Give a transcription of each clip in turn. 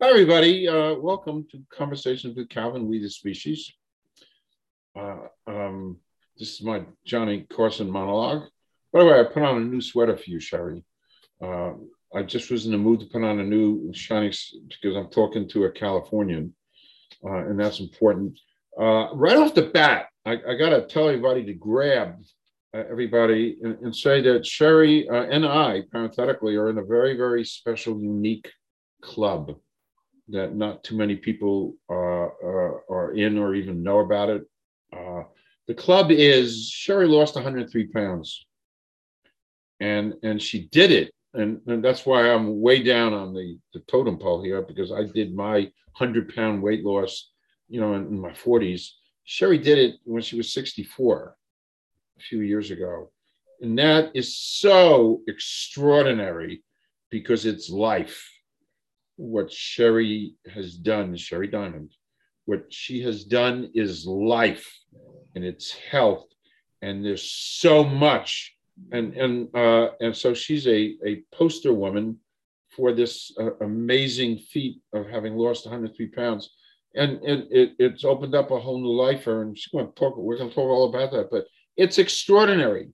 Hi, everybody. Uh, welcome to Conversations with Calvin, We the Species. Uh, um, this is my Johnny Carson monologue. By the way, I put on a new sweater for you, Sherry. Uh, I just was in the mood to put on a new shiny because I'm talking to a Californian, uh, and that's important. Uh, right off the bat, I, I got to tell everybody to grab uh, everybody and, and, say that Sherry and I, parenthetically, are in a very, very special, unique club that not too many people uh, uh, are in or even know about it. Uh, the club is Sherry lost 103 pounds, and and she did it, and, and that's why I'm way down on the, the totem pole here because I did my 100 pound weight loss, you know, in, in my 40s. Sherry did it when she was 64, a few years ago, and that is so extraordinary because it's life what Sherry has done, Sherry Diamond, what she has done is life and it's health. And there's so much. And and uh, and so she's a, a poster woman for this uh, amazing feat of having lost 103 pounds. And, and it, it's opened up a whole new life for her. And she's going to talk, we're going to talk all about that, but it's extraordinary.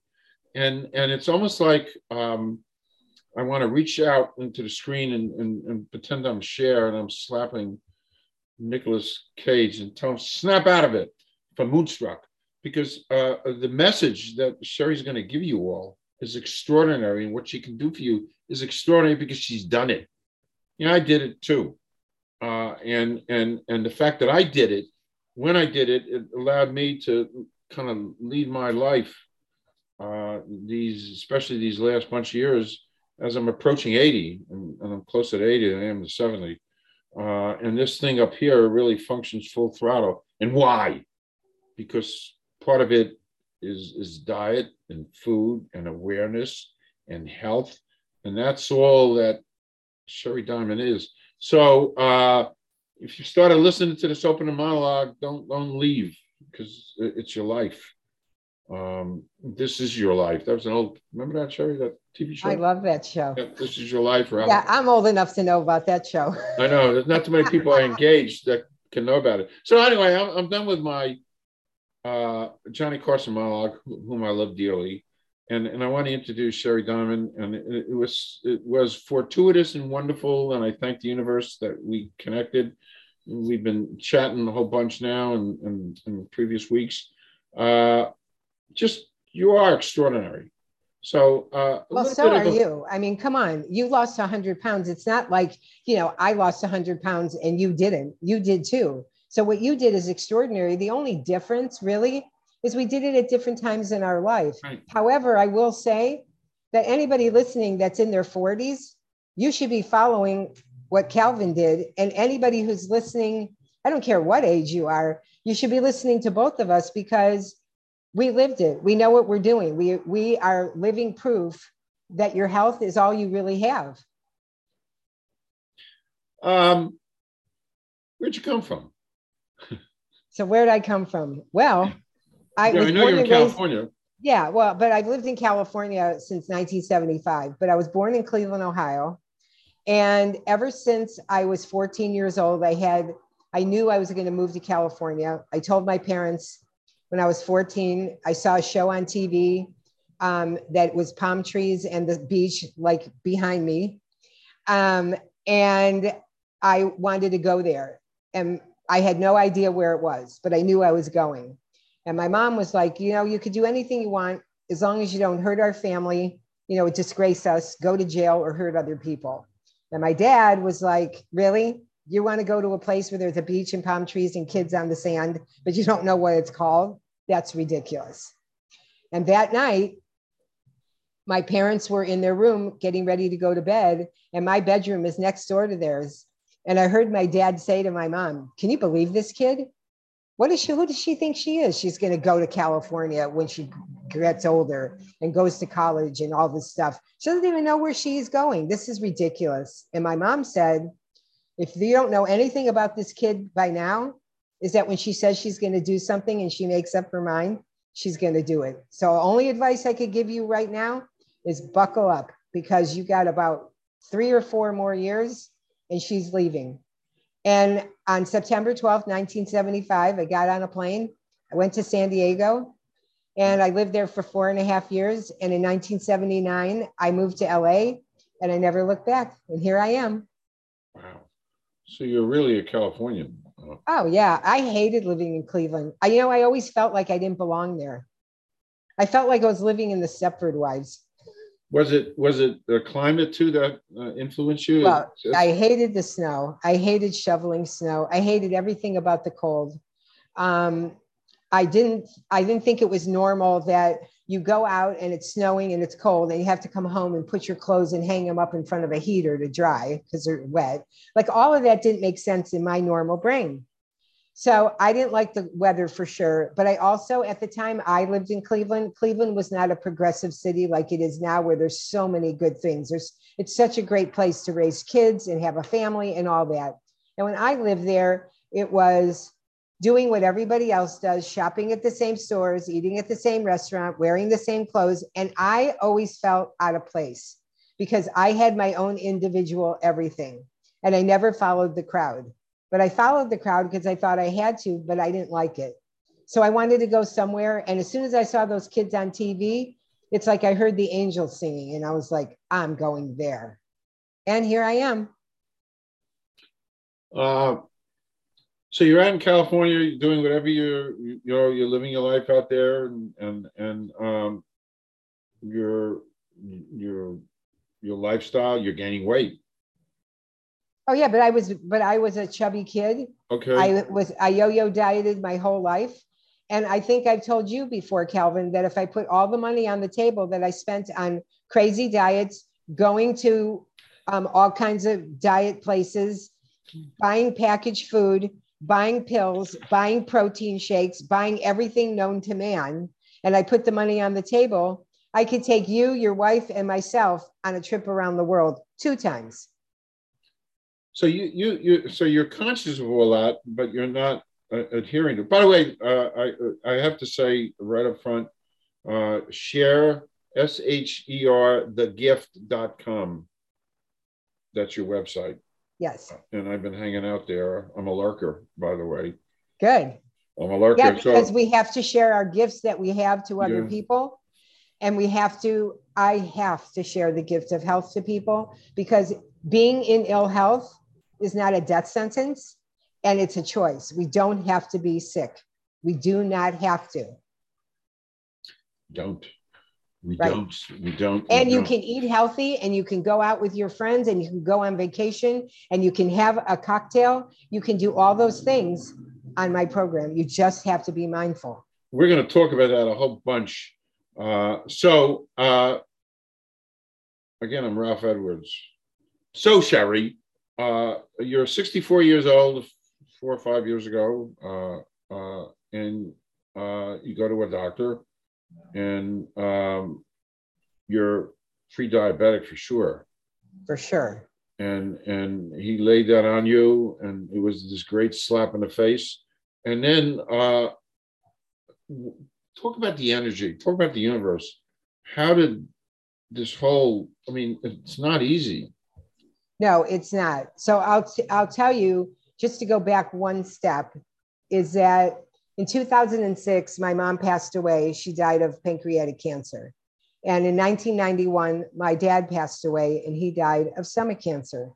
And, and it's almost like um, I want to reach out into the screen and, and, and pretend I'm Cher and I'm slapping Nicolas Cage and tell him, snap out of it from Moonstruck. Because uh, the message that Sherry's going to give you all is extraordinary. And what she can do for you is extraordinary because she's done it. Know, I did it too. Uh, and, and, and the fact that I did it, when I did it, it allowed me to kind of lead my life uh, these, especially these last bunch of years, as I'm approaching 80, and, and I'm closer to 80 than I am to 70. Uh, and this thing up here really functions full throttle. And why? Because part of it is, is diet and food and awareness and health. And that's all that Sherry Diamond is. So uh, if you started listening to this opening monologue, don't don't leave because it's your life. Um, this is your life. That was an old. Remember that Sherry? That TV show. I love that show. Yeah, this is your life. Or yeah, I'm old enough to know about that show. I know. There's not too many people I engage that can know about it. So anyway, I'm, I'm done with my uh, Johnny Carson monologue, whom I love dearly, and and I want to introduce Sherry Diamond. And it, it was it was fortuitous and wonderful, and I thank the universe that we connected. We've been chatting a whole bunch now, and in, in, in previous weeks. Uh, just you are extraordinary. So, uh, well, so are a- you. I mean, come on, you lost 100 pounds. It's not like, you know, I lost 100 pounds and you didn't. You did too. So, what you did is extraordinary. The only difference, really, is we did it at different times in our life. Right. However, I will say that anybody listening that's in their 40s, you should be following what Calvin did. And anybody who's listening, I don't care what age you are, you should be listening to both of us because we lived it. We know what we're doing. We we are living proof that your health is all you really have. Um, where'd you come from? so where did I come from? Well, I, yeah, I know you're in California. Raised, yeah, well, but I've lived in California since 1975. But I was born in Cleveland, Ohio, and ever since I was 14 years old, I had I knew I was going to move to California. I told my parents when I was 14. I saw a show on TV um, that was palm trees and the beach like behind me. Um, and I wanted to go there. And I had no idea where it was, but I knew I was going. And my mom was like, you know, you could do anything you want as long as you don't hurt our family, you know, disgrace us, go to jail, or hurt other people. And my dad was like, really? You want to go to a place where there's a beach and palm trees and kids on the sand, but you don't know what it's called? That's ridiculous. And that night, my parents were in their room getting ready to go to bed, and my bedroom is next door to theirs. And I heard my dad say to my mom, Can you believe this kid? What is she? Who does she think she is? She's going to go to California when she gets older and goes to college and all this stuff. She doesn't even know where she's going. This is ridiculous. And my mom said, If you don't know anything about this kid by now, is that when she says she's going to do something and she makes up her mind, she's going to do it. So, only advice I could give you right now is buckle up because you got about three or four more years and she's leaving. And on September 12th, 1975, I got on a plane. I went to San Diego and I lived there for four and a half years. And in 1979, I moved to LA and I never looked back. And here I am. Wow. So you're really a Californian. Oh, yeah. I hated living in Cleveland. I, you know, I always felt like I didn't belong there. I felt like I was living in the Stepford Wives. Was it was it the climate too that uh, influenced you? Well, I hated the snow. I hated shoveling snow. I hated everything about the cold. Um, I didn't I didn't think it was normal that you go out and it's snowing and it's cold and you have to come home and put your clothes and hang them up in front of a heater to dry because they're wet. Like all of that didn't make sense in my normal brain. So I didn't like the weather for sure. But I also, at the time I lived in Cleveland, Cleveland was not a progressive city like it is now, where there's so many good things. There's it's such a great place to raise kids and have a family and all that. And when I lived there, it was doing what everybody else does, shopping at the same stores, eating at the same restaurant, wearing the same clothes. And I always felt out of place because I had my own individual everything and I never followed the crowd. But I followed the crowd because I thought I had to, but I didn't like it. So I wanted to go somewhere. And as soon as I saw those kids on TV, it's like I heard the angels singing, and I was like, I'm going there. And here I am. Uh, so you're out in California, you're doing whatever you're, you know, you're living your life out there, and and and um, your your your lifestyle, you're gaining weight. Oh yeah, but I was but I was a chubby kid. Okay. I was I yo-yo dieted my whole life. And I think I've told you before, Calvin, that if I put all the money on the table that I spent on crazy diets, going to um, all kinds of diet places, buying packaged food, buying pills, buying protein shakes, buying everything known to man, and I put the money on the table, I could take you, your wife, and myself on a trip around the world two times. So you you you so you're conscious of all that, but you're not uh, adhering to. By the way, uh, I I have to say right up front, uh, share s h e r thegift.com. That's your website. Yes. And I've been hanging out there. I'm a lurker, by the way. Good. I'm a lurker. Yeah, because so, we have to share our gifts that we have to other yeah. people. And we have to, I have to share the gift of health to people because being in ill health is not a death sentence and it's a choice. We don't have to be sick. We do not have to. Don't. We right. don't. We don't. And we you don't. can eat healthy and you can go out with your friends and you can go on vacation and you can have a cocktail. You can do all those things on my program. You just have to be mindful. We're going to talk about that a whole bunch. Uh, so, uh, again, I'm Ralph Edwards. So, Sherry, uh, you're 64 years old, four or five years ago, uh, uh, and uh, you go to a doctor, and um, you're pre-diabetic for sure. For sure. And and he laid that on you, and it was this great slap in the face. And then uh, talk about the energy. Talk about the universe. How did this whole? I mean, it's not easy no, it's not. So I'll t- I'll tell you just to go back one step is that in 2006 my mom passed away. She died of pancreatic cancer. And in 1991 my dad passed away and he died of stomach cancer.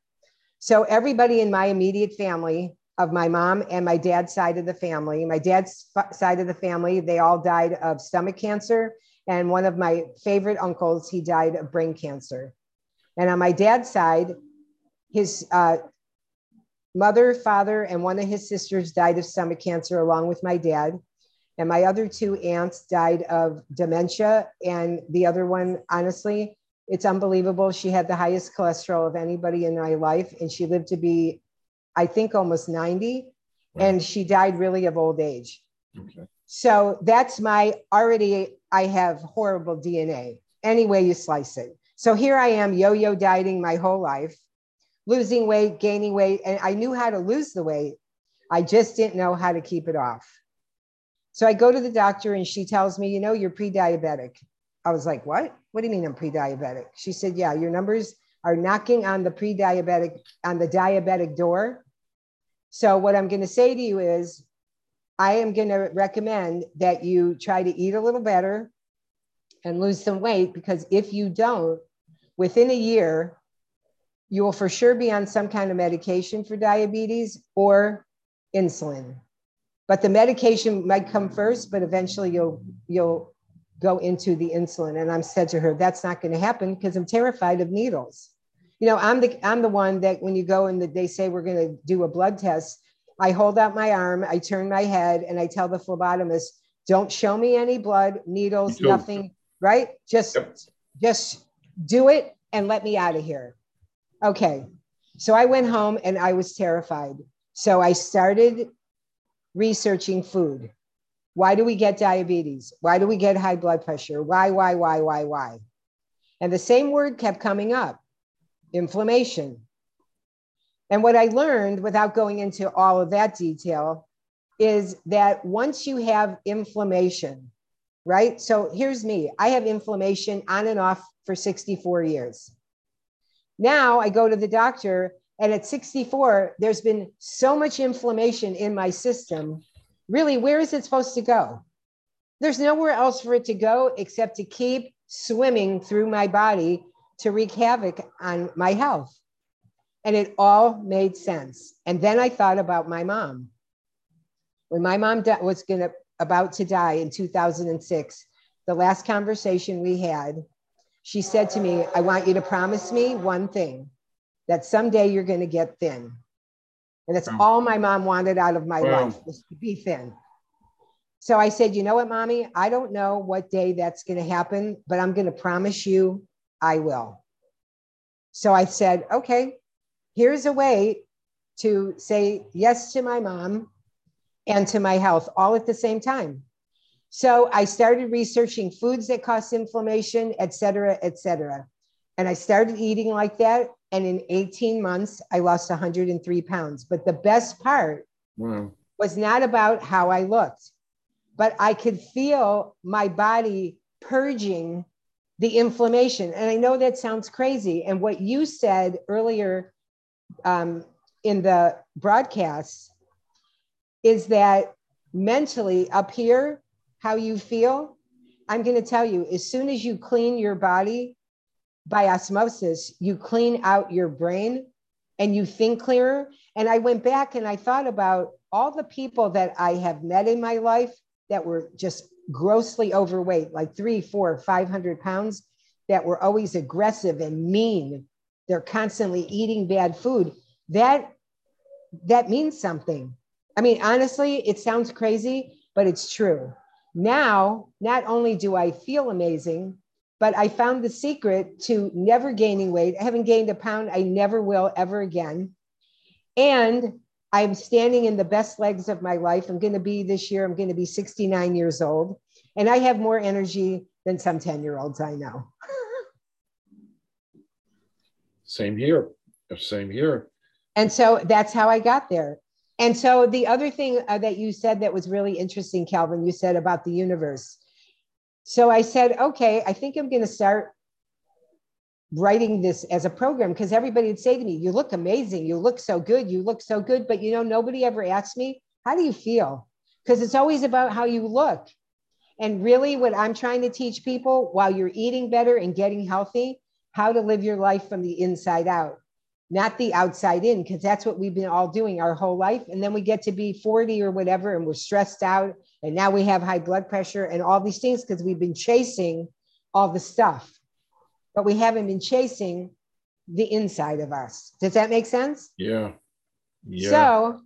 So everybody in my immediate family of my mom and my dad's side of the family, my dad's f- side of the family, they all died of stomach cancer and one of my favorite uncles, he died of brain cancer. And on my dad's side, his uh, mother, father, and one of his sisters died of stomach cancer, along with my dad. And my other two aunts died of dementia. And the other one, honestly, it's unbelievable. She had the highest cholesterol of anybody in my life. And she lived to be, I think, almost 90. Wow. And she died really of old age. Okay. So that's my already, I have horrible DNA, any way you slice it. So here I am, yo yo dieting my whole life losing weight, gaining weight, and I knew how to lose the weight. I just didn't know how to keep it off. So I go to the doctor and she tells me, you know, you're pre diabetic. I was like, what? What do you mean I'm pre diabetic? She said, yeah, your numbers are knocking on the pre diabetic, on the diabetic door. So, what I'm going to say to you is, I am going to recommend that you try to eat a little better and lose some weight because if you don't, within a year, you will for sure be on some kind of medication for diabetes or insulin. But the medication might come first, but eventually you'll you'll go into the insulin. And I'm said to her, that's not going to happen because I'm terrified of needles. You know, I'm the I'm the one that when you go and they say we're going to do a blood test, I hold out my arm, I turn my head, and I tell the phlebotomist, "Don't show me any blood, needles, nothing. Right? Just yep. just do it and let me out of here." Okay. So I went home and I was terrified. So I started researching food. Why do we get diabetes? Why do we get high blood pressure? Why, why, why, why, why? And the same word kept coming up inflammation. And what I learned without going into all of that detail is that once you have inflammation, right? So here's me I have inflammation on and off for 64 years. Now I go to the doctor, and at 64, there's been so much inflammation in my system. Really, where is it supposed to go? There's nowhere else for it to go except to keep swimming through my body to wreak havoc on my health. And it all made sense. And then I thought about my mom. When my mom was gonna about to die in 2006, the last conversation we had, she said to me, I want you to promise me one thing that someday you're going to get thin. And that's wow. all my mom wanted out of my wow. life was to be thin. So I said, you know what, mommy? I don't know what day that's going to happen, but I'm going to promise you I will. So I said, okay, here's a way to say yes to my mom and to my health all at the same time. So I started researching foods that cause inflammation, et cetera, et cetera. And I started eating like that. And in 18 months, I lost 103 pounds. But the best part wow. was not about how I looked, but I could feel my body purging the inflammation. And I know that sounds crazy. And what you said earlier um, in the broadcast is that mentally up here, how you feel, I'm going to tell you as soon as you clean your body by osmosis, you clean out your brain and you think clearer. And I went back and I thought about all the people that I have met in my life that were just grossly overweight, like three, four, 500 pounds, that were always aggressive and mean. They're constantly eating bad food. That that means something. I mean, honestly, it sounds crazy, but it's true. Now, not only do I feel amazing, but I found the secret to never gaining weight. I haven't gained a pound. I never will ever again. And I'm standing in the best legs of my life. I'm going to be this year, I'm going to be 69 years old. And I have more energy than some 10 year olds I know. Same here. Same here. And so that's how I got there. And so the other thing uh, that you said that was really interesting, Calvin, you said about the universe. So I said, okay, I think I'm going to start writing this as a program because everybody would say to me, you look amazing. You look so good. You look so good. But you know, nobody ever asked me, how do you feel? Because it's always about how you look. And really, what I'm trying to teach people while you're eating better and getting healthy, how to live your life from the inside out not the outside in, because that's what we've been all doing our whole life. And then we get to be 40 or whatever, and we're stressed out. And now we have high blood pressure and all these things because we've been chasing all the stuff, but we haven't been chasing the inside of us. Does that make sense? Yeah. Yeah. So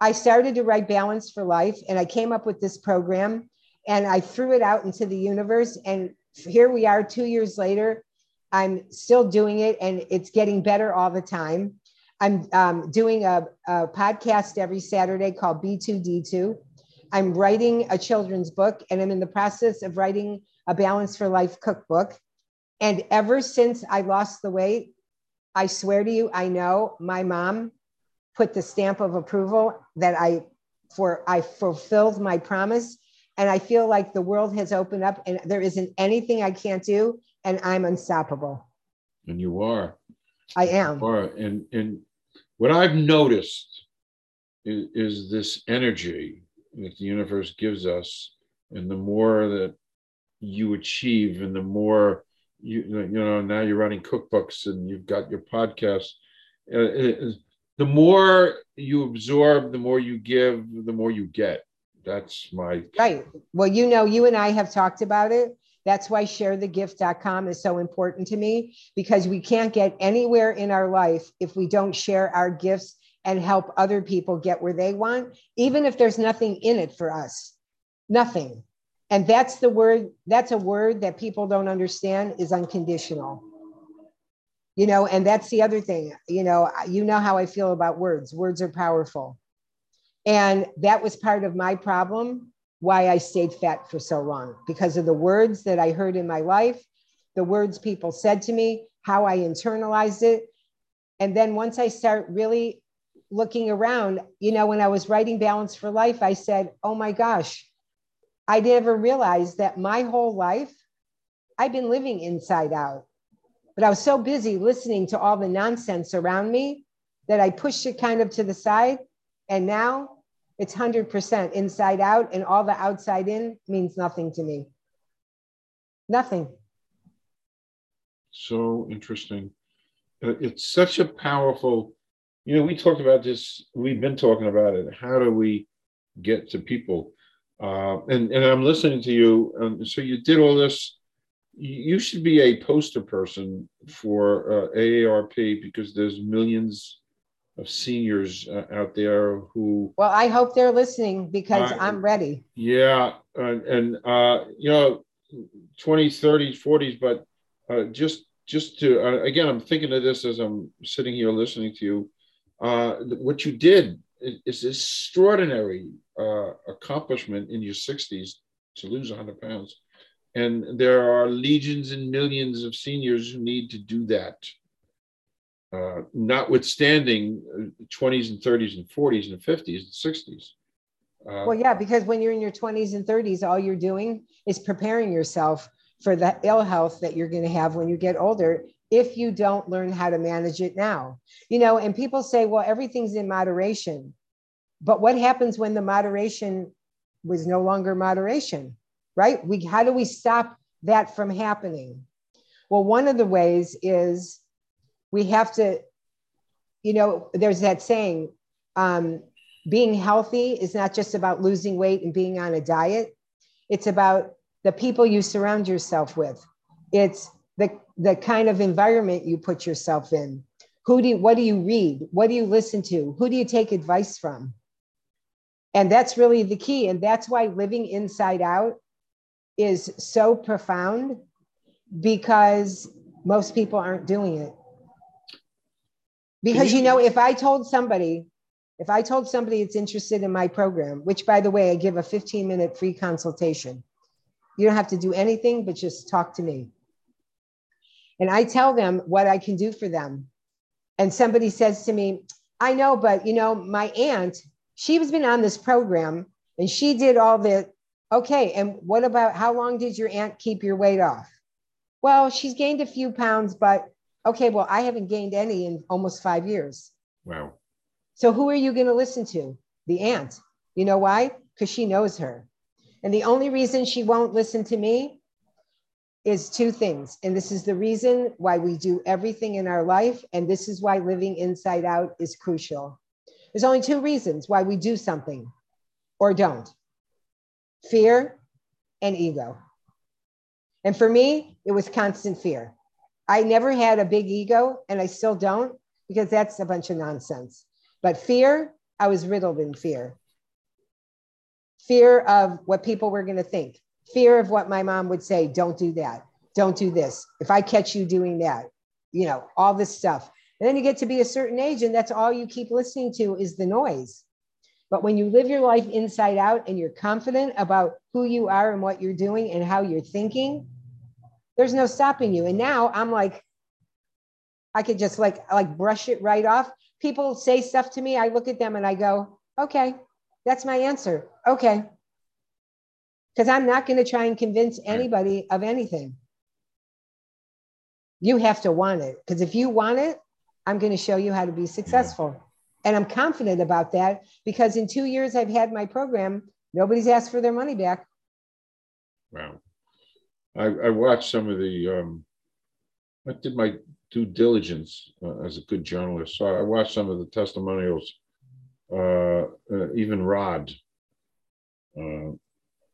I started to write Balance for Life, and I came up with this program and I threw it out into the universe. And here we are two years later I'm still doing it and it's getting better all the time. I'm um, doing a, a, podcast every Saturday called B2D2. I'm writing a children's book and I'm in the process of writing a Balance for Life cookbook. And ever since I lost the weight, I swear to you, I know my mom put the stamp of approval that I for I fulfilled my promise and I feel like the world has opened up and there isn't anything I can't do and I'm unstoppable. And you are. I am. You are. And and what I've noticed is, is this energy that the universe gives us. And the more that you achieve and the more you, you know, now you're running cookbooks and you've got your podcast. Uh, the more you absorb, the more you give, the more you get. That's my right. Well, you know, you and I have talked about it. That's why sharethegift.com is so important to me because we can't get anywhere in our life if we don't share our gifts and help other people get where they want, even if there's nothing in it for us. Nothing. And that's the word, that's a word that people don't understand is unconditional. You know, and that's the other thing. You know, you know how I feel about words. Words are powerful. And that was part of my problem why I stayed fat for so long because of the words that I heard in my life, the words people said to me, how I internalized it. And then once I start really looking around, you know, when I was writing Balance for Life, I said, oh my gosh, I never realized that my whole life I've been living inside out. But I was so busy listening to all the nonsense around me that I pushed it kind of to the side. And now it's 100% inside out, and all the outside in means nothing to me. Nothing. So interesting. Uh, it's such a powerful, you know, we talked about this, we've been talking about it. How do we get to people? Uh, and, and I'm listening to you. Um, so you did all this. You should be a poster person for uh, AARP because there's millions of seniors uh, out there who. Well, I hope they're listening because I'm ready. Yeah, and, and uh, you know, 20s, 30s, 40s, but uh, just just to uh, again, I'm thinking of this as I'm sitting here listening to you. Uh, what you did is extraordinary uh, accomplishment in your 60s to lose 100 pounds. And there are legions and millions of seniors who need to do that uh, notwithstanding 20s uh, and 30s and 40s and 50s and 60s. Uh, well, yeah, because when you're in your 20s and 30s, all you're doing is preparing yourself for the ill health that you're going to have when you get older if you don't learn how to manage it now. You know, and people say, well, everything's in moderation. But what happens when the moderation was no longer moderation, right? We how do we stop that from happening? Well, one of the ways is we have to, you know, there's that saying, um, being healthy is not just about losing weight and being on a diet. It's about the people you surround yourself with. It's the, the kind of environment you put yourself in. Who do you, what do you read? What do you listen to? Who do you take advice from? And that's really the key. And that's why living inside out is so profound because most people aren't doing it. Because you know, if I told somebody, if I told somebody that's interested in my program, which by the way, I give a 15 minute free consultation, you don't have to do anything but just talk to me. And I tell them what I can do for them. And somebody says to me, I know, but you know, my aunt, she's been on this program and she did all the, okay. And what about how long did your aunt keep your weight off? Well, she's gained a few pounds, but Okay, well, I haven't gained any in almost five years. Wow. So who are you going to listen to? The aunt. You know why? Because she knows her. And the only reason she won't listen to me is two things. And this is the reason why we do everything in our life. And this is why living inside out is crucial. There's only two reasons why we do something or don't fear and ego. And for me, it was constant fear. I never had a big ego, and I still don't, because that's a bunch of nonsense. But fear, I was riddled in fear. Fear of what people were going to think, fear of what my mom would say don't do that, don't do this. If I catch you doing that, you know, all this stuff. And then you get to be a certain age, and that's all you keep listening to is the noise. But when you live your life inside out and you're confident about who you are and what you're doing and how you're thinking, there's no stopping you. And now I'm like, I could just like like brush it right off. People say stuff to me, I look at them and I go, okay, that's my answer. Okay. Because I'm not going to try and convince anybody of anything. You have to want it. Because if you want it, I'm going to show you how to be successful. And I'm confident about that because in two years I've had my program, nobody's asked for their money back. Wow. I, I watched some of the, um, I did my due diligence uh, as a good journalist. So I watched some of the testimonials, uh, uh, even Rod. Uh,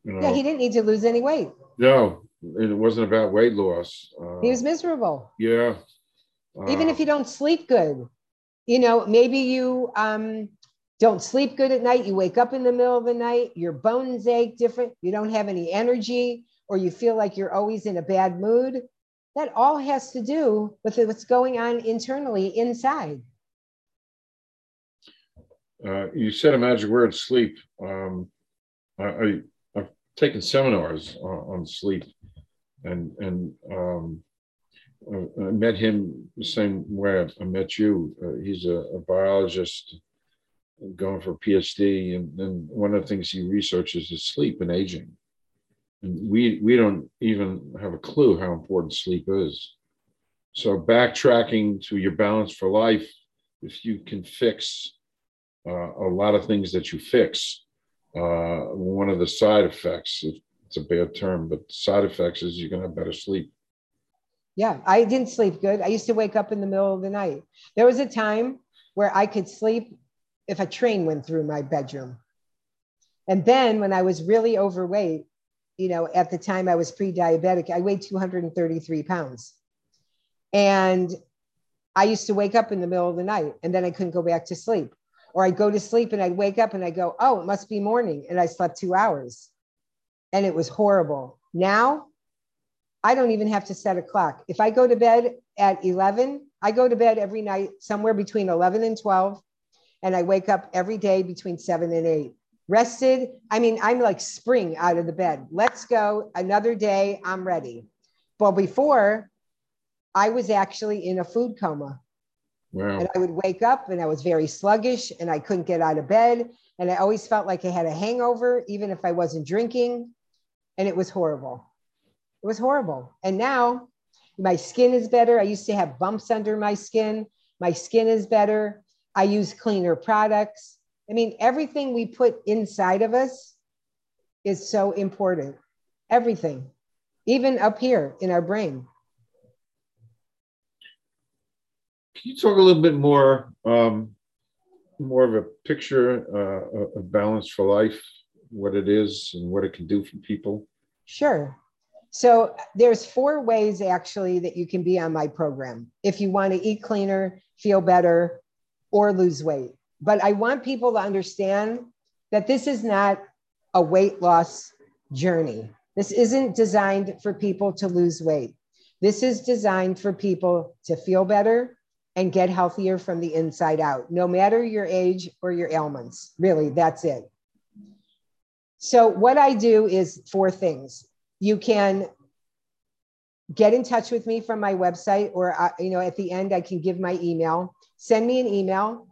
you know, yeah, he didn't need to lose any weight. No, it wasn't about weight loss. Uh, he was miserable. Yeah. Even if uh, you don't sleep good, you know, maybe you um, don't sleep good at night. You wake up in the middle of the night, your bones ache different, you don't have any energy, or you feel like you're always in a bad mood. That all has to do with what's going on internally inside. Uh, you said a magic word, sleep. Um, I, have taken seminars on, on, sleep, and and um, I met him the same way I met you. Uh, he's a, a, biologist going for a PhD, and, and one of the things he researches is sleep and aging. We we don't even have a clue how important sleep is. So backtracking to your balance for life, if you can fix uh, a lot of things that you fix, uh, one of the side effects, it's a bad term, but side effects is you're gonna have better sleep. Yeah, I didn't sleep good. I used to wake up in the middle of the night. There was a time where I could sleep if a train went through my bedroom. And then when I was really overweight, you know, at the time I was pre diabetic, I weighed 233 pounds. And I used to wake up in the middle of the night and then I couldn't go back to sleep. Or I'd go to sleep and I'd wake up and I'd go, oh, it must be morning. And I slept two hours. And it was horrible. Now I don't even have to set a clock. If I go to bed at 11, I go to bed every night somewhere between 11 and 12. And I wake up every day between seven and eight. Rested. I mean, I'm like spring out of the bed. Let's go. Another day. I'm ready. Well, before I was actually in a food coma. Wow. And I would wake up and I was very sluggish and I couldn't get out of bed. And I always felt like I had a hangover, even if I wasn't drinking. And it was horrible. It was horrible. And now my skin is better. I used to have bumps under my skin. My skin is better. I use cleaner products. I mean, everything we put inside of us is so important. Everything, even up here in our brain. Can you talk a little bit more, um, more of a picture uh, of balance for life, what it is and what it can do for people? Sure. So there's four ways actually that you can be on my program if you want to eat cleaner, feel better, or lose weight. But I want people to understand that this is not a weight loss journey. This isn't designed for people to lose weight. This is designed for people to feel better and get healthier from the inside out, no matter your age or your ailments. Really, that's it. So, what I do is four things you can get in touch with me from my website or uh, you know at the end i can give my email send me an email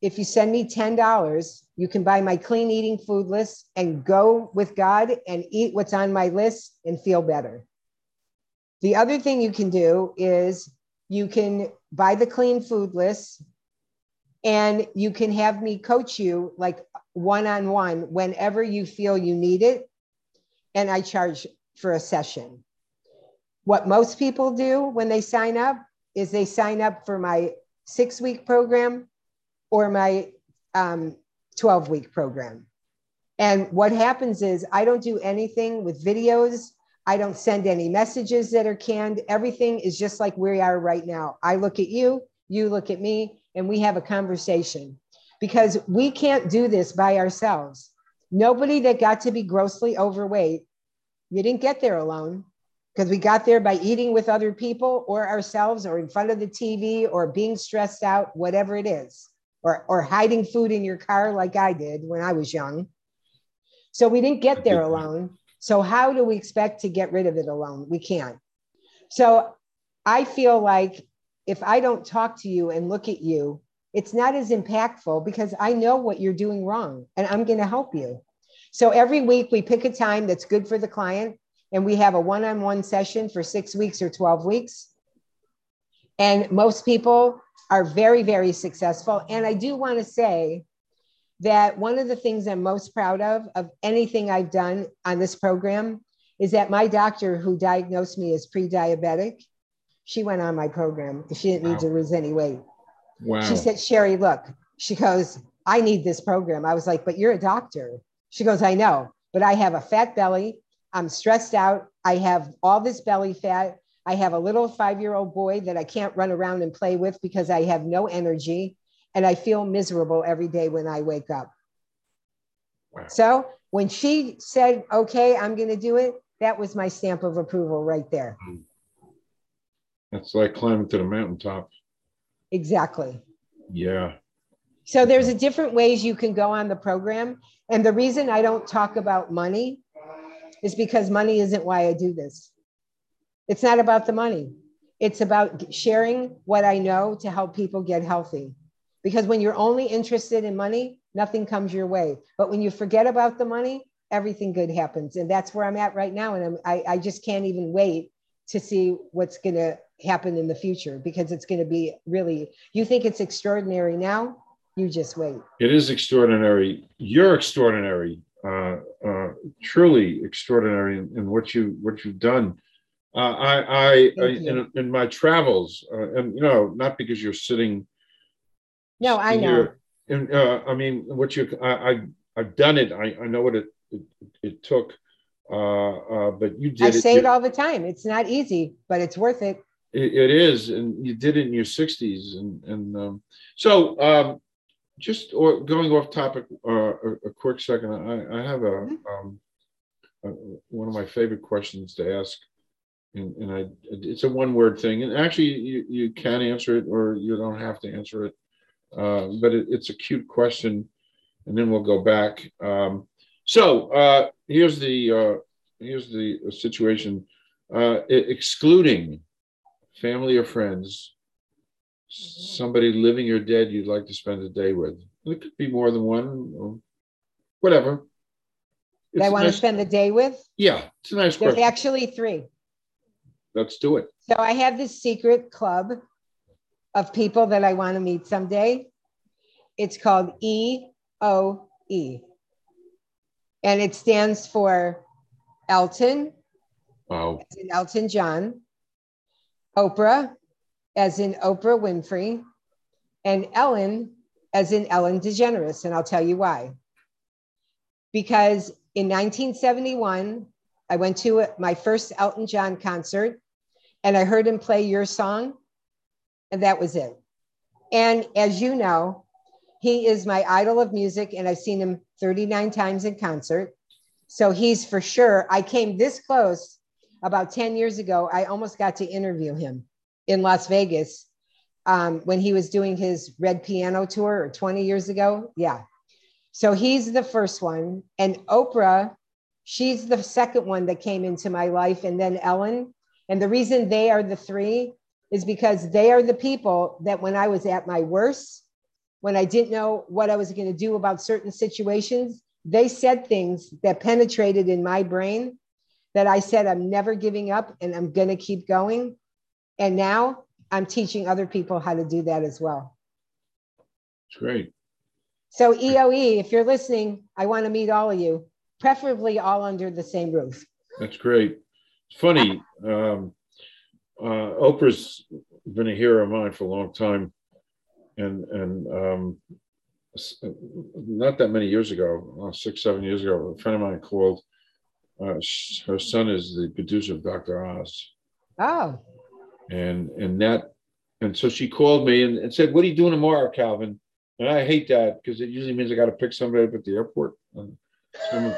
if you send me $10 you can buy my clean eating food list and go with god and eat what's on my list and feel better. The other thing you can do is you can buy the clean food list and you can have me coach you like one on one whenever you feel you need it. And i charge for a session. What most people do when they sign up is they sign up for my six week program or my um, 12 week program. And what happens is I don't do anything with videos. I don't send any messages that are canned. Everything is just like we are right now. I look at you, you look at me, and we have a conversation because we can't do this by ourselves. Nobody that got to be grossly overweight you didn't get there alone because we got there by eating with other people or ourselves or in front of the TV or being stressed out, whatever it is, or, or hiding food in your car like I did when I was young. So we didn't get there alone. So, how do we expect to get rid of it alone? We can't. So, I feel like if I don't talk to you and look at you, it's not as impactful because I know what you're doing wrong and I'm going to help you. So every week we pick a time that's good for the client and we have a one on one session for six weeks or 12 weeks. And most people are very, very successful. And I do want to say that one of the things I'm most proud of, of anything I've done on this program, is that my doctor who diagnosed me as pre diabetic, she went on my program because she didn't wow. need to lose any weight. Wow. She said, Sherry, look, she goes, I need this program. I was like, but you're a doctor. She goes, I know, but I have a fat belly. I'm stressed out. I have all this belly fat. I have a little five year old boy that I can't run around and play with because I have no energy. And I feel miserable every day when I wake up. Wow. So when she said, okay, I'm going to do it, that was my stamp of approval right there. Mm-hmm. That's like climbing to the mountaintop. Exactly. Yeah. So there's a different ways you can go on the program. And the reason I don't talk about money is because money isn't why I do this. It's not about the money. It's about sharing what I know to help people get healthy. Because when you're only interested in money, nothing comes your way. But when you forget about the money, everything good happens. And that's where I'm at right now. And I'm, I, I just can't even wait to see what's going to happen in the future because it's going to be really, you think it's extraordinary now, you just wait. It is extraordinary. You're extraordinary, uh, uh, truly extraordinary in, in, what you what you've done. Uh, I, I, I in, in, my travels, uh, and you know, not because you're sitting. No, I know. And uh, I mean, what you, I, I, I've done it. I, I know what it, it, it took. Uh, but you did. I it, say it all the time. It's not easy, but it's worth it. it, it is, and you did it in your 60s, and and um, so um, just or going off topic uh, a, a, quick second. I, I have a, mm-hmm. um, a, one of my favorite questions to ask and, and I, it's a one word thing. And actually, you, you can answer it or you don't have to answer it. Uh, but it, it's a cute question. And then we'll go back. Um, so uh, here's the uh, here's the situation. Uh, excluding family or friends, somebody living or dead you'd like to spend a day with. It could be more than one, or whatever. It's I want nice, to spend the day with? Yeah, it's a nice There's question. actually three. Let's do it. So I have this secret club of people that I want to meet someday. It's called EOE. And it stands for Elton. Wow. As in Elton John. Oprah, as in Oprah Winfrey. And Ellen, as in Ellen DeGeneres. And I'll tell you why. Because in 1971, I went to my first Elton John concert and I heard him play your song, and that was it. And as you know, he is my idol of music, and I've seen him 39 times in concert. So he's for sure. I came this close about 10 years ago. I almost got to interview him in Las Vegas um, when he was doing his Red Piano tour or 20 years ago. Yeah. So he's the first one. And Oprah she's the second one that came into my life and then ellen. And the reason they are the three is because they are the people that when i was at my worst when i didn't know what i was going to do about certain situations they said things that penetrated in my brain that i said i'm never giving up and i'm going to keep going. And now i'm teaching other people how to do that as well. It's great. So eoe if you're listening i want to meet all of you preferably all under the same roof. That's great. It's funny. Um, uh, Oprah's been a hero of mine for a long time, and and um, not that many years ago, uh, six seven years ago, a friend of mine called. Uh, her son is the producer of Dr. Oz. Oh. And and that and so she called me and, and said, "What are you doing tomorrow, Calvin?" And I hate that because it usually means I got to pick somebody up at the airport. And, so I'm,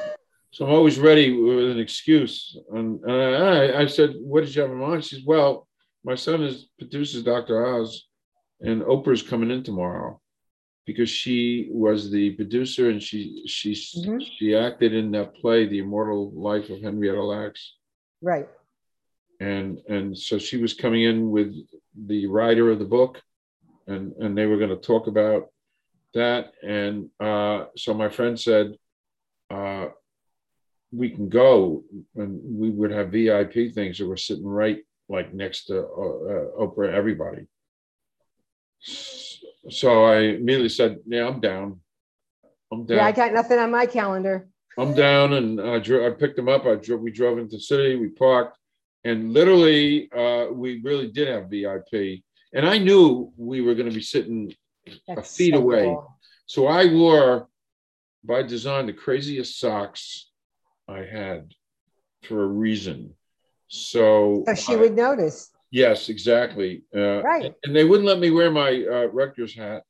so I'm always ready with an excuse. And, and I, I, said, What did you have in mind? She says, Well, my son is produces Dr. Oz, and Oprah's coming in tomorrow because she was the producer and she she mm-hmm. she acted in that play, The Immortal Life of Henrietta Lacks. Right. And and so she was coming in with the writer of the book, and and they were going to talk about that. And uh, so my friend said, uh, we can go and we would have VIP things that were sitting right like next to uh, uh, Oprah, everybody. so I immediately said, "Yeah, I'm down. I'm down. Yeah, I got nothing on my calendar. I'm down." And I, dro- I picked him up. I drove. We drove into the city. We parked, and literally, uh, we really did have VIP. And I knew we were going to be sitting a feet so away. cool. So I wore, by design, the craziest socks I had for a reason. So, So she I- would notice. yes, exactly. Uh, Right. And they wouldn't let me wear my uh, rector's hat.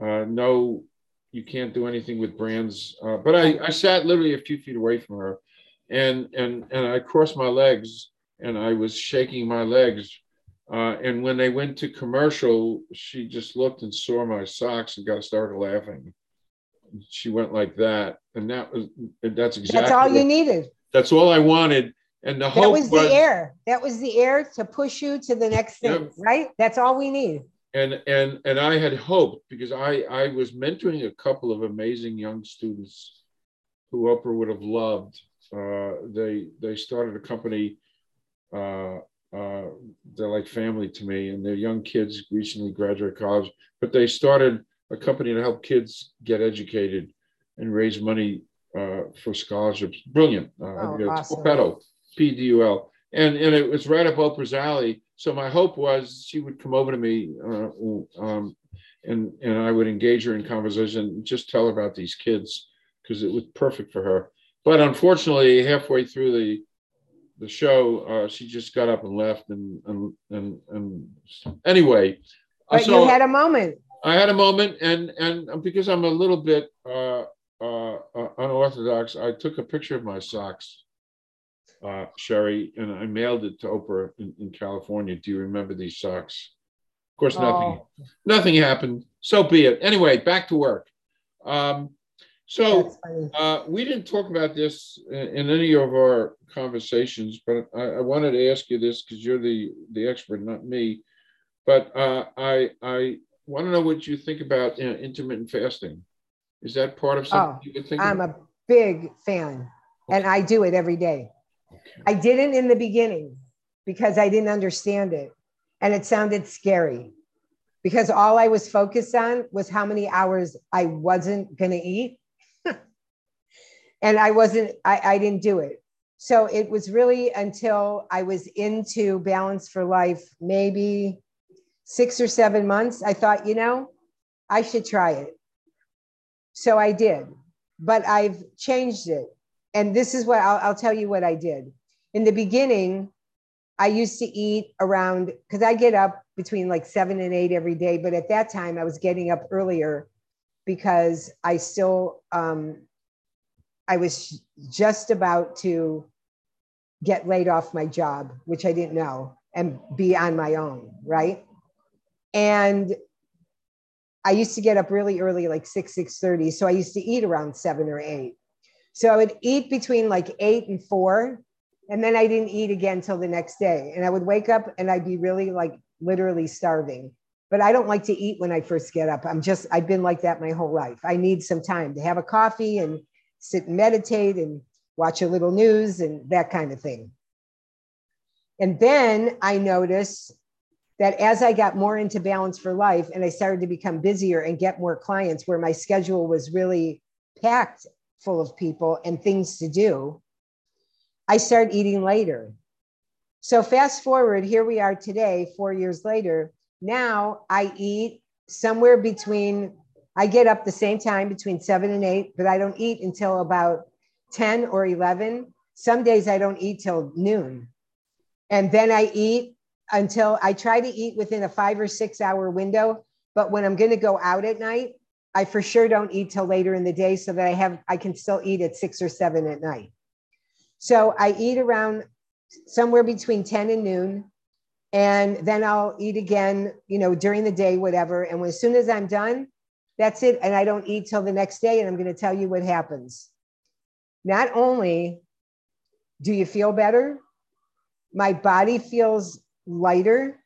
Uh, no, you can't do anything with brands. Uh, but I, I sat literally a few feet away from her, and and and I crossed my legs, and I was shaking my legs. Uh, and when they went to commercial, she just looked and saw my socks and got started laughing. She went like that, and that was that's exactly That's all you needed. that's all I wanted. And the whole That hope was the air. That was the air to push you to the next thing, Yep. right? That's all we need. and and and I had hoped because I I was mentoring a couple of amazing young students who Oprah would have loved. Uh, they they started a company. Uh, uh, they're like family to me, and they're young kids recently graduated college. But they started a company to help kids get educated and raise money uh, for scholarships. Brilliant. Uh, Oh, awesome. P-D-U-L. And, and it was right up Oprah's alley. So my hope was she would come over to me uh, um, and, and I would engage her in conversation, and just tell her about these kids because it was perfect for her. But unfortunately, halfway through the the show, uh, she just got up and left. And and and, and anyway, But so you had a moment. I had a moment, and and because I'm a little bit uh, uh, uh, unorthodox, I took a picture of my socks, uh, Sherry, and I mailed it to Oprah in, in California. Do you remember these socks? Of course, nothing Oh, nothing happened. So be it. Anyway, back to work. Um, so uh, we didn't talk about this in, in any of our conversations, but I, I wanted to ask you this because you're the the expert, not me. But uh, I I want to know what you think about uh, intermittent fasting. Is that part of something Oh, you would think? I'm about? a big fan and I do it every day. Okay. I didn't in the beginning because I didn't understand it and it sounded scary because all I was focused on was how many hours I wasn't going to eat. and I wasn't, I, I didn't do it. So it was really until I was into Balance for Life, maybe six or seven months, I thought, you know, I should try it. So I did, but I've changed it. And this is what I'll, I'll tell you what I did. In the beginning, I used to eat around, because I get up between like seven and eight every day. But at that time, I was getting up earlier because I still, um, I was just about to get laid off my job, which I didn't know, and be on my own, right? And I used to get up really early, like six, six thirty. So I used to eat around seven or eight. So I would eat between like eight and four, and then I didn't eat again till the next day. And I would wake up and I'd be really like literally starving. But I don't like to eat when I first get up. I'm just I've been like that my whole life. I need some time to have a coffee and sit and meditate and watch a little news and that kind of thing. And then I noticed that as I got more into balance for life and I started to become busier and get more clients where my schedule was really packed full of people and things to do, I started eating later. So fast forward, here we are today, four years later. Now I eat somewhere between, I get up the same time between seven and eight, but I don't eat until about 10 or 11. Some days I don't eat till noon. And then I eat until I try to eat within a five or six hour window. But when I'm going to go out at night, I for sure don't eat till later in the day so that I have I can still eat at six or seven at night. So I eat around somewhere between 10 and noon. And then I'll eat again, you know, during the day, whatever. And when, as soon as I'm done, that's it. And I don't eat till the next day. And I'm going to tell you what happens. Not only do you feel better, my body feels lighter.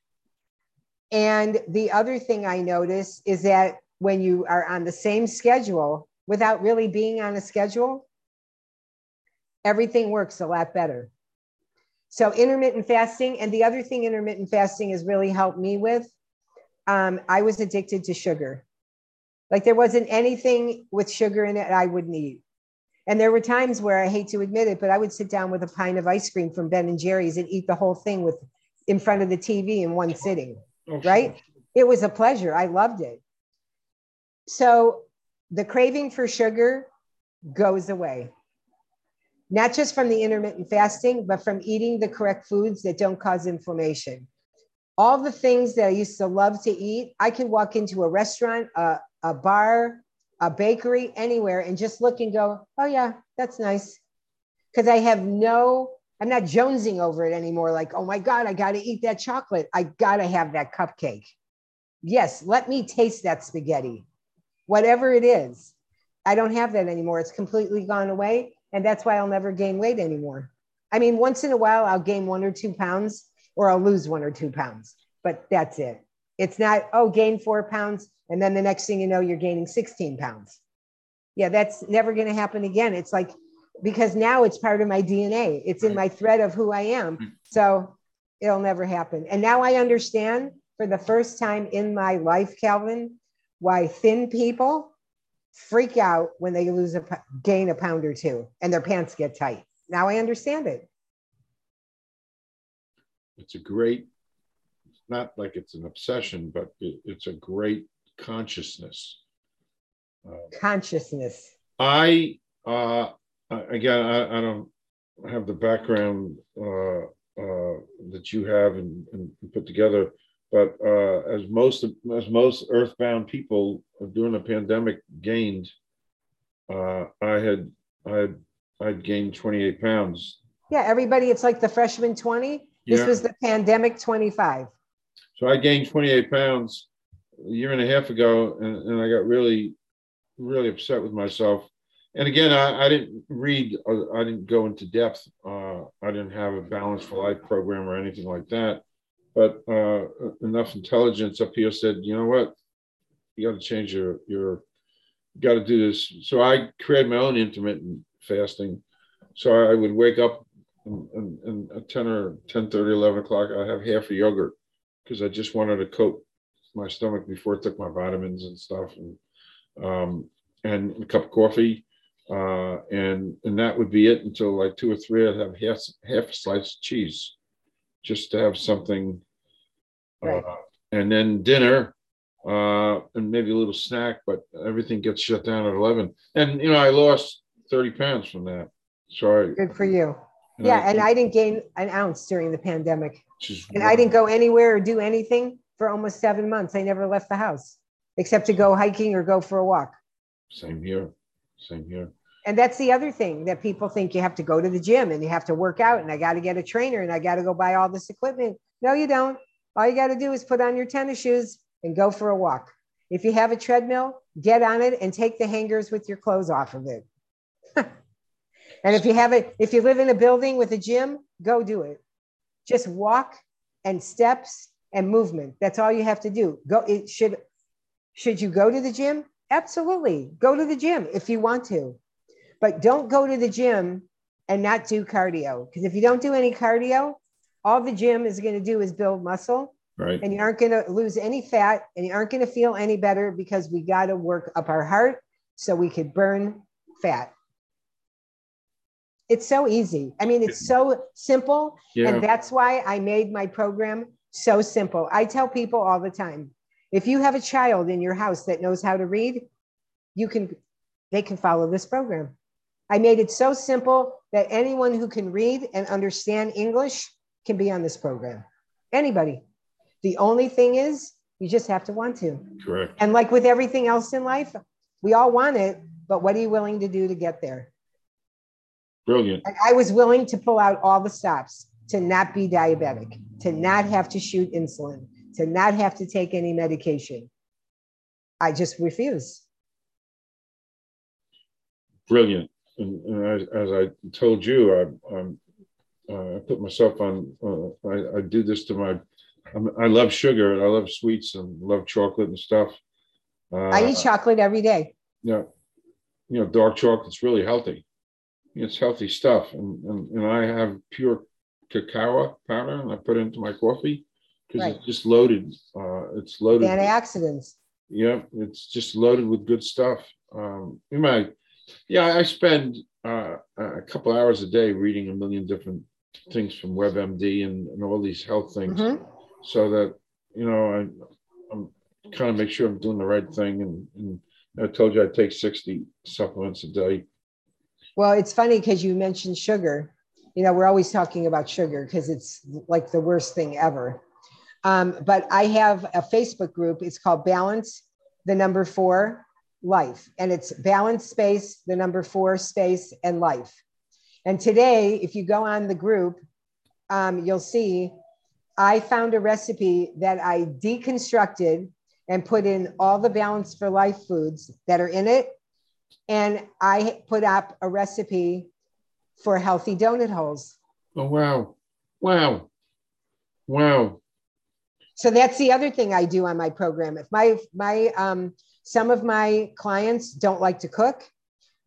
And the other thing I notice is that when you are on the same schedule without really being on a schedule, everything works a lot better. So, intermittent fasting, and the other thing intermittent fasting has really helped me with, um, I was addicted to sugar. Like there wasn't anything with sugar in it I wouldn't eat. And there were times where I hate to admit it, but I would sit down with a pint of ice cream from Ben and Jerry's and eat the whole thing with in front of the TV in one sitting. Oh, right? It was a pleasure. I loved it. So the craving for sugar goes away. Not just from the intermittent fasting, but from eating the correct foods that don't cause inflammation. All the things that I used to love to eat, I can walk into a restaurant, a, a bar, a bakery, anywhere, and just look and go, oh, yeah, that's nice. Because I have no, I'm not jonesing over it anymore. Like, oh my God, I got to eat that chocolate. I got to have that cupcake. Yes, let me taste that spaghetti, whatever it is. I don't have that anymore. It's completely gone away. And that's why I'll never gain weight anymore. I mean, once in a while, I'll gain one or two pounds or I'll lose one or two pounds, but that's it. It's not, oh, gain four pounds. And then the next thing you know, you're gaining 16 pounds. Yeah, that's never going to happen again. It's like, because now it's part of my DNA, it's in my thread of who I am. So it'll never happen. And now I understand for the first time in my life, Calvin, why thin people freak out when they lose a gain a pound or two and their pants get tight. Now I understand it. It's a great, it's not like it's an obsession, but it, it's a great consciousness. Uh, consciousness. I, uh, again, I, I don't have the background uh, uh, that you have and, and put together but uh, as most as most earthbound people during the pandemic gained, uh, I had I had I'd gained 28 pounds. Yeah, everybody, it's like the freshman 20. This yeah. was the pandemic 25. So I gained 28 pounds a year and a half ago, and, and I got really, really upset with myself. And again, I, I didn't read, uh, I didn't go into depth. Uh, I didn't have a balanced for life program or anything like that but uh, enough intelligence up here said, you know what, you got to change your your, got to do this. So I created my own intermittent fasting. So I would wake up and, and, and at 10 or 10 30, 11 o'clock, I have half a yogurt because I just wanted to coat my stomach before I took my vitamins and stuff, and um, and a cup of coffee, uh, and and that would be it until like two or three. I'd have half half a slice of cheese, just to have something Right. Uh, and then dinner, uh, and maybe a little snack, but everything gets shut down at 11. And, you know, I lost 30 pounds from that. Sorry. Good for you. And yeah. I, and I didn't gain an ounce during the pandemic. And I didn't go anywhere or do anything for almost seven months. I never left the house except to go hiking or go for a walk. Same here. Same here. And that's the other thing that people think you have to go to the gym and you have to work out and I got to get a trainer and I got to go buy all this equipment. No, you don't. All you got to do is put on your tennis shoes and go for a walk. If you have a treadmill, get on it and take the hangers with your clothes off of it. and if you have it, if you live in a building with a gym, go do it. Just walk and steps and movement. That's all you have to do. Go. It should. Should you go to the gym? Absolutely. Go to the gym if you want to, but don't go to the gym and not do cardio. Because if you don't do any cardio, all the gym is going to do is build muscle. Right. And you aren't going to lose any fat and you aren't going to feel any better because we got to work up our heart so we could burn fat. It's so easy. I mean, it's so simple. Yeah. And that's why I made my program so simple. I tell people all the time if you have a child in your house that knows how to read, you can, they can follow this program. I made it so simple that anyone who can read and understand English can be on this program. Anybody. The only thing is, you just have to want to. Correct. And like with everything else in life, we all want it, but what are you willing to do to get there? Brilliant. And I was willing to pull out all the stops to not be diabetic, to not have to shoot insulin, to not have to take any medication. I just refuse. Brilliant. And, and as, as, I told you, I, I'm uh, I put myself on. Uh, I, I, do this to my. I'm, i love sugar and I love sweets and love chocolate and stuff. Uh, I eat chocolate every day. Yeah, you know, dark chocolate's really healthy. It's healthy stuff, and and, and I have pure cacao powder and I put it into my coffee, because Right. it's just loaded. Uh, it's loaded. Antioxidants. Yeah, it's just loaded with good stuff. Um, you might, yeah, I spend uh, a couple hours a day reading a million different things from WebMD and, and all these health things, Mhm. so that you know I, I'm kind of make sure I'm doing the right thing. And, and I told you I take 60 supplements a day. Well, it's funny because you mentioned sugar. You know, we're always talking about sugar because it's like the worst thing ever. Um, but I have a Facebook group. It's called Balance, the number four life. And it's balance space, the number four space, and life. And today, if you go on the group, um, you'll see I found a recipe that I deconstructed and put in all the balance for life foods that are in it and I put up a recipe for healthy donut holes. Oh wow, wow, wow! So that's the other thing I do on my program. If my my um, some of my clients don't like to cook,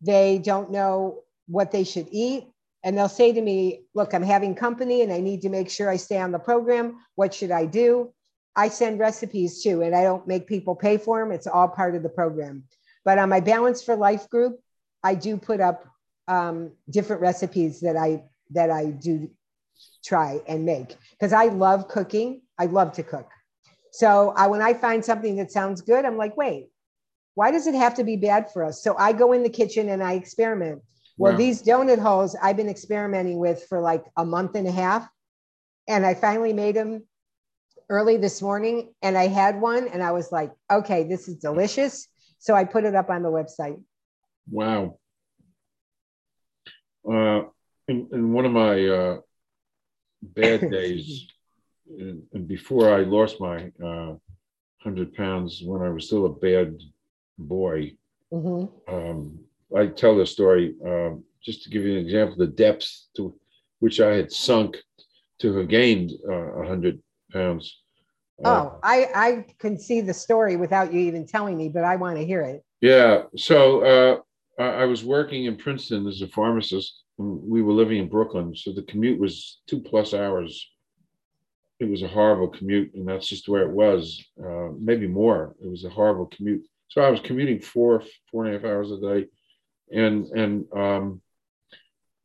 they don't know what they should eat, and they'll say to me, "Look, I'm having company, and I need to make sure I stay on the program. What should I do?" I send recipes too, and I don't make people pay for them. It's all part of the program. But on my Balance for Life group, I do put up um, different recipes that I that I do try and make because I love cooking. I love to cook. So I, when I find something that sounds good, I'm like, wait, why does it have to be bad for us? So I go in the kitchen and I experiment. Well, Wow. these donut holes I've been experimenting with for like a month and a half, and I finally made them early this morning. And I had one, and I was like, okay, this is delicious. So I put it up on the website. Wow. Uh, in, in one of my uh, bad days, and, and before I lost my uh, 100 pounds, when I was still a bad boy, Mhm. um, I tell the story um, just to give you an example the depths to which I had sunk to have gained uh, 100 pounds. Uh, Oh, I I can see the story without you even telling me, but I want to hear it. Yeah. So uh, I, I was working in Princeton as a pharmacist. And we were living in Brooklyn, so the commute was two plus hours. It was a horrible commute, and that's just where it was. Uh, maybe more. It was a horrible commute. So I was commuting four four and a half hours a day, and and um,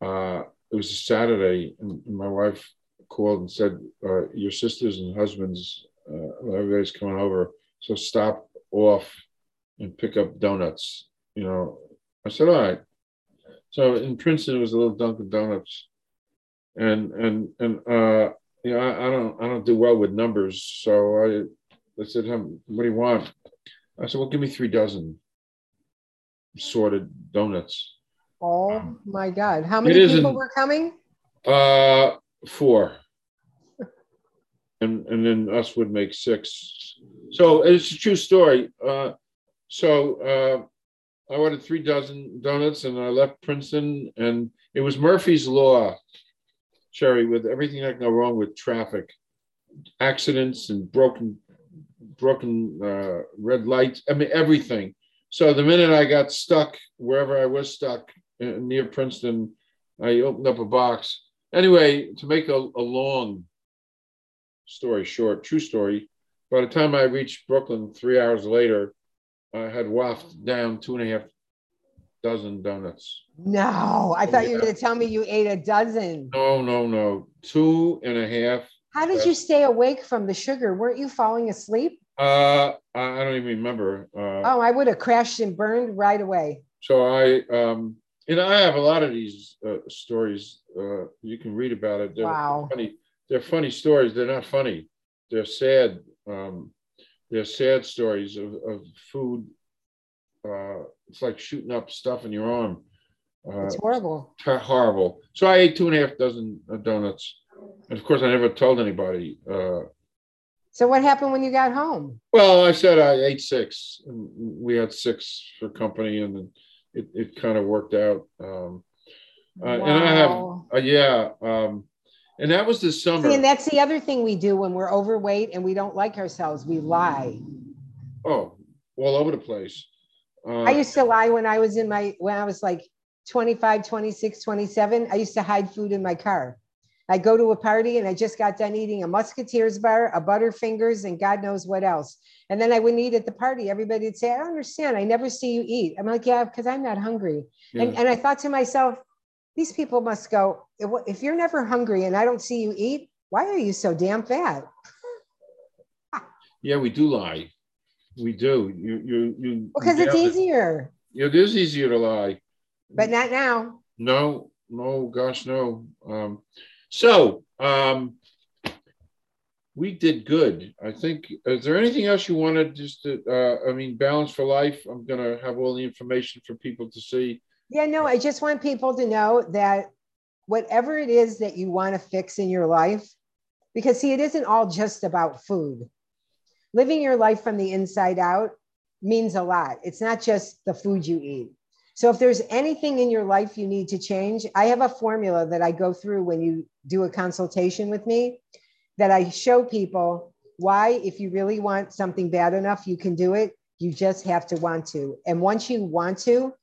uh, it was a Saturday, and my wife called and said, uh, "Your sisters and husbands, uh, everybody's coming over, so stop off and pick up donuts." You know, I said, "All right." So in Princeton, it was a little Dunkin' Donuts, and and and uh, you know, I, I don't I don't do well with numbers, so I I said, "What do you want?" I said, "Well, give me three dozen sorted donuts." Oh my God. How many people were coming? Uh, four. And and then us would make six. So it's a true story. Uh, so uh, I ordered three dozen donuts and I left Princeton and it was Murphy's Law, Sherry, with everything that can go wrong with traffic, accidents and broken broken uh, red lights. I mean everything. So the minute I got stuck wherever I was stuck uh, near Princeton, I opened up a box. Anyway, to make a, a long story short, true story, by the time I reached Brooklyn three hours later, I had wafted down two and a half dozen donuts. No, I thought you were going to tell me you ate a dozen. No, no, no. Two and a half. How did you stay awake from the sugar? Weren't you falling asleep? Uh, I don't even remember. Uh, Oh, I would have crashed and burned right away. so I, um, know, I have a lot of these uh, stories. Uh, you can read about it. They're Wow. funny. They're funny stories. They're not funny. They're sad. Um, they're sad stories of, of food. Uh, it's like shooting up stuff in your arm. Uh, It's horrible. ter- horrible. So I ate two and a half dozen uh, donuts, and of course I never told anybody. Uh, So what happened when you got home? well, I said I ate six. And we had six for company, and it, it kind of worked out. Um, uh, And I have, Wow. uh, yeah, um, and that was the summer. See, and that's the other thing we do when we're overweight and we don't like ourselves. We lie. oh, all over the place. Uh, I used to lie when I was in my, when I was like 25, 26, 27. I used to hide food in my car I go to a party and I just got done eating a Musketeers bar, a Butterfingers, and God knows what else. And then I wouldn't eat at the party. Everybody would say, I don't understand. I never see you eat. I'm like, yeah, because I'm not hungry. Yeah. And, and I thought to myself, these people must go, if you're never hungry and I don't see you eat, why are you so damn fat? yeah, we do lie. We do. You, you, you. Because it's easier. It is easier to lie. But not now. No, no, gosh, no. Um, so um, we did good. I think. Is there anything else you wanted? Just to, uh, I mean, balance for life. I'm gonna have all the information for people to see. Yeah, no, I just want people to know that whatever it is that you want to fix in your life, because see, it isn't all just about food. Living your life from the inside out means a lot. It's not just the food you eat. So if there's anything in your life you need to change, I have a formula that I go through when you do a consultation with me that I show people why, if you really want something bad enough, you can do it. You just have to want to. And once you want to,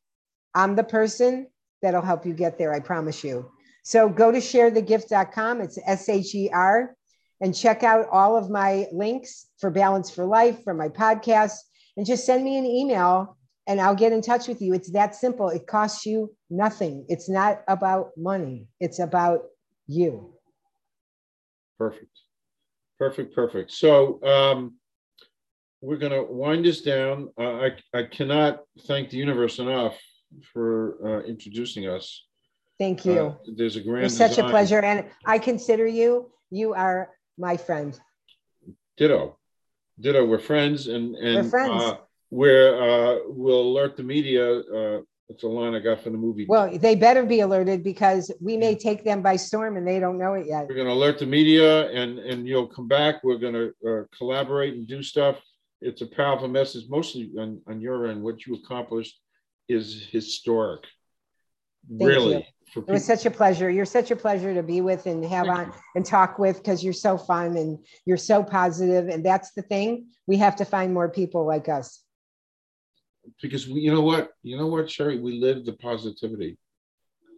I'm the person that'll help you get there. I promise you. So go to sharethegift.com. It's S H E R and check out all of my links for Balance for Life, for my podcast, and just send me an email and I'll get in touch with you. It's that simple. It costs you nothing. It's not about money, it's about you. Perfect. Perfect. Perfect. So, um, we're going to wind this down. Uh, I, I cannot thank the universe enough for uh, introducing us. Thank you. Uh, there's a grand. It's such a pleasure, and I consider you. You are my friend. Ditto, ditto. We're friends, and and we're friends. Where uh, we'll alert the media. Uh, it's a line I got from the movie. Well, they better be alerted because we may take them by storm and they don't know it yet. We're going to alert the media, and and you'll come back. We're going to uh, collaborate and do stuff. It's a powerful message, mostly on, on your end. What you accomplished is historic. Thank really. You. It was such a pleasure. You're such a pleasure to be with and have Thank on you. and talk with because you're so fun and you're so positive. And that's the thing. We have to find more people like us because we, you know what, you know what, Sherry, we live the positivity.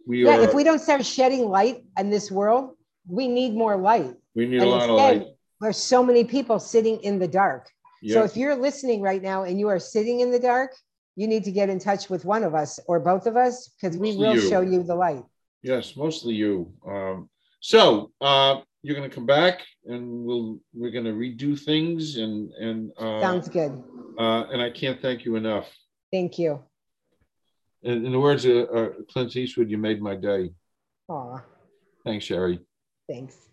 We yeah, are, if we don't start shedding light in this world, we need more light. We need and a lot instead, of light. There's so many people sitting in the dark. Yep. So if you're listening right now and you are sitting in the dark, you need to get in touch with one of us or both of us because we will you. show you the light. Yes, mostly you. Um, so uh, you're going to come back and we'll we're going to redo things and and uh, sounds good. Uh, and I can't thank you enough. Thank you. In, in the words of uh, Clint Eastwood, you made my day. Aw. Thanks, Sherry. Thanks.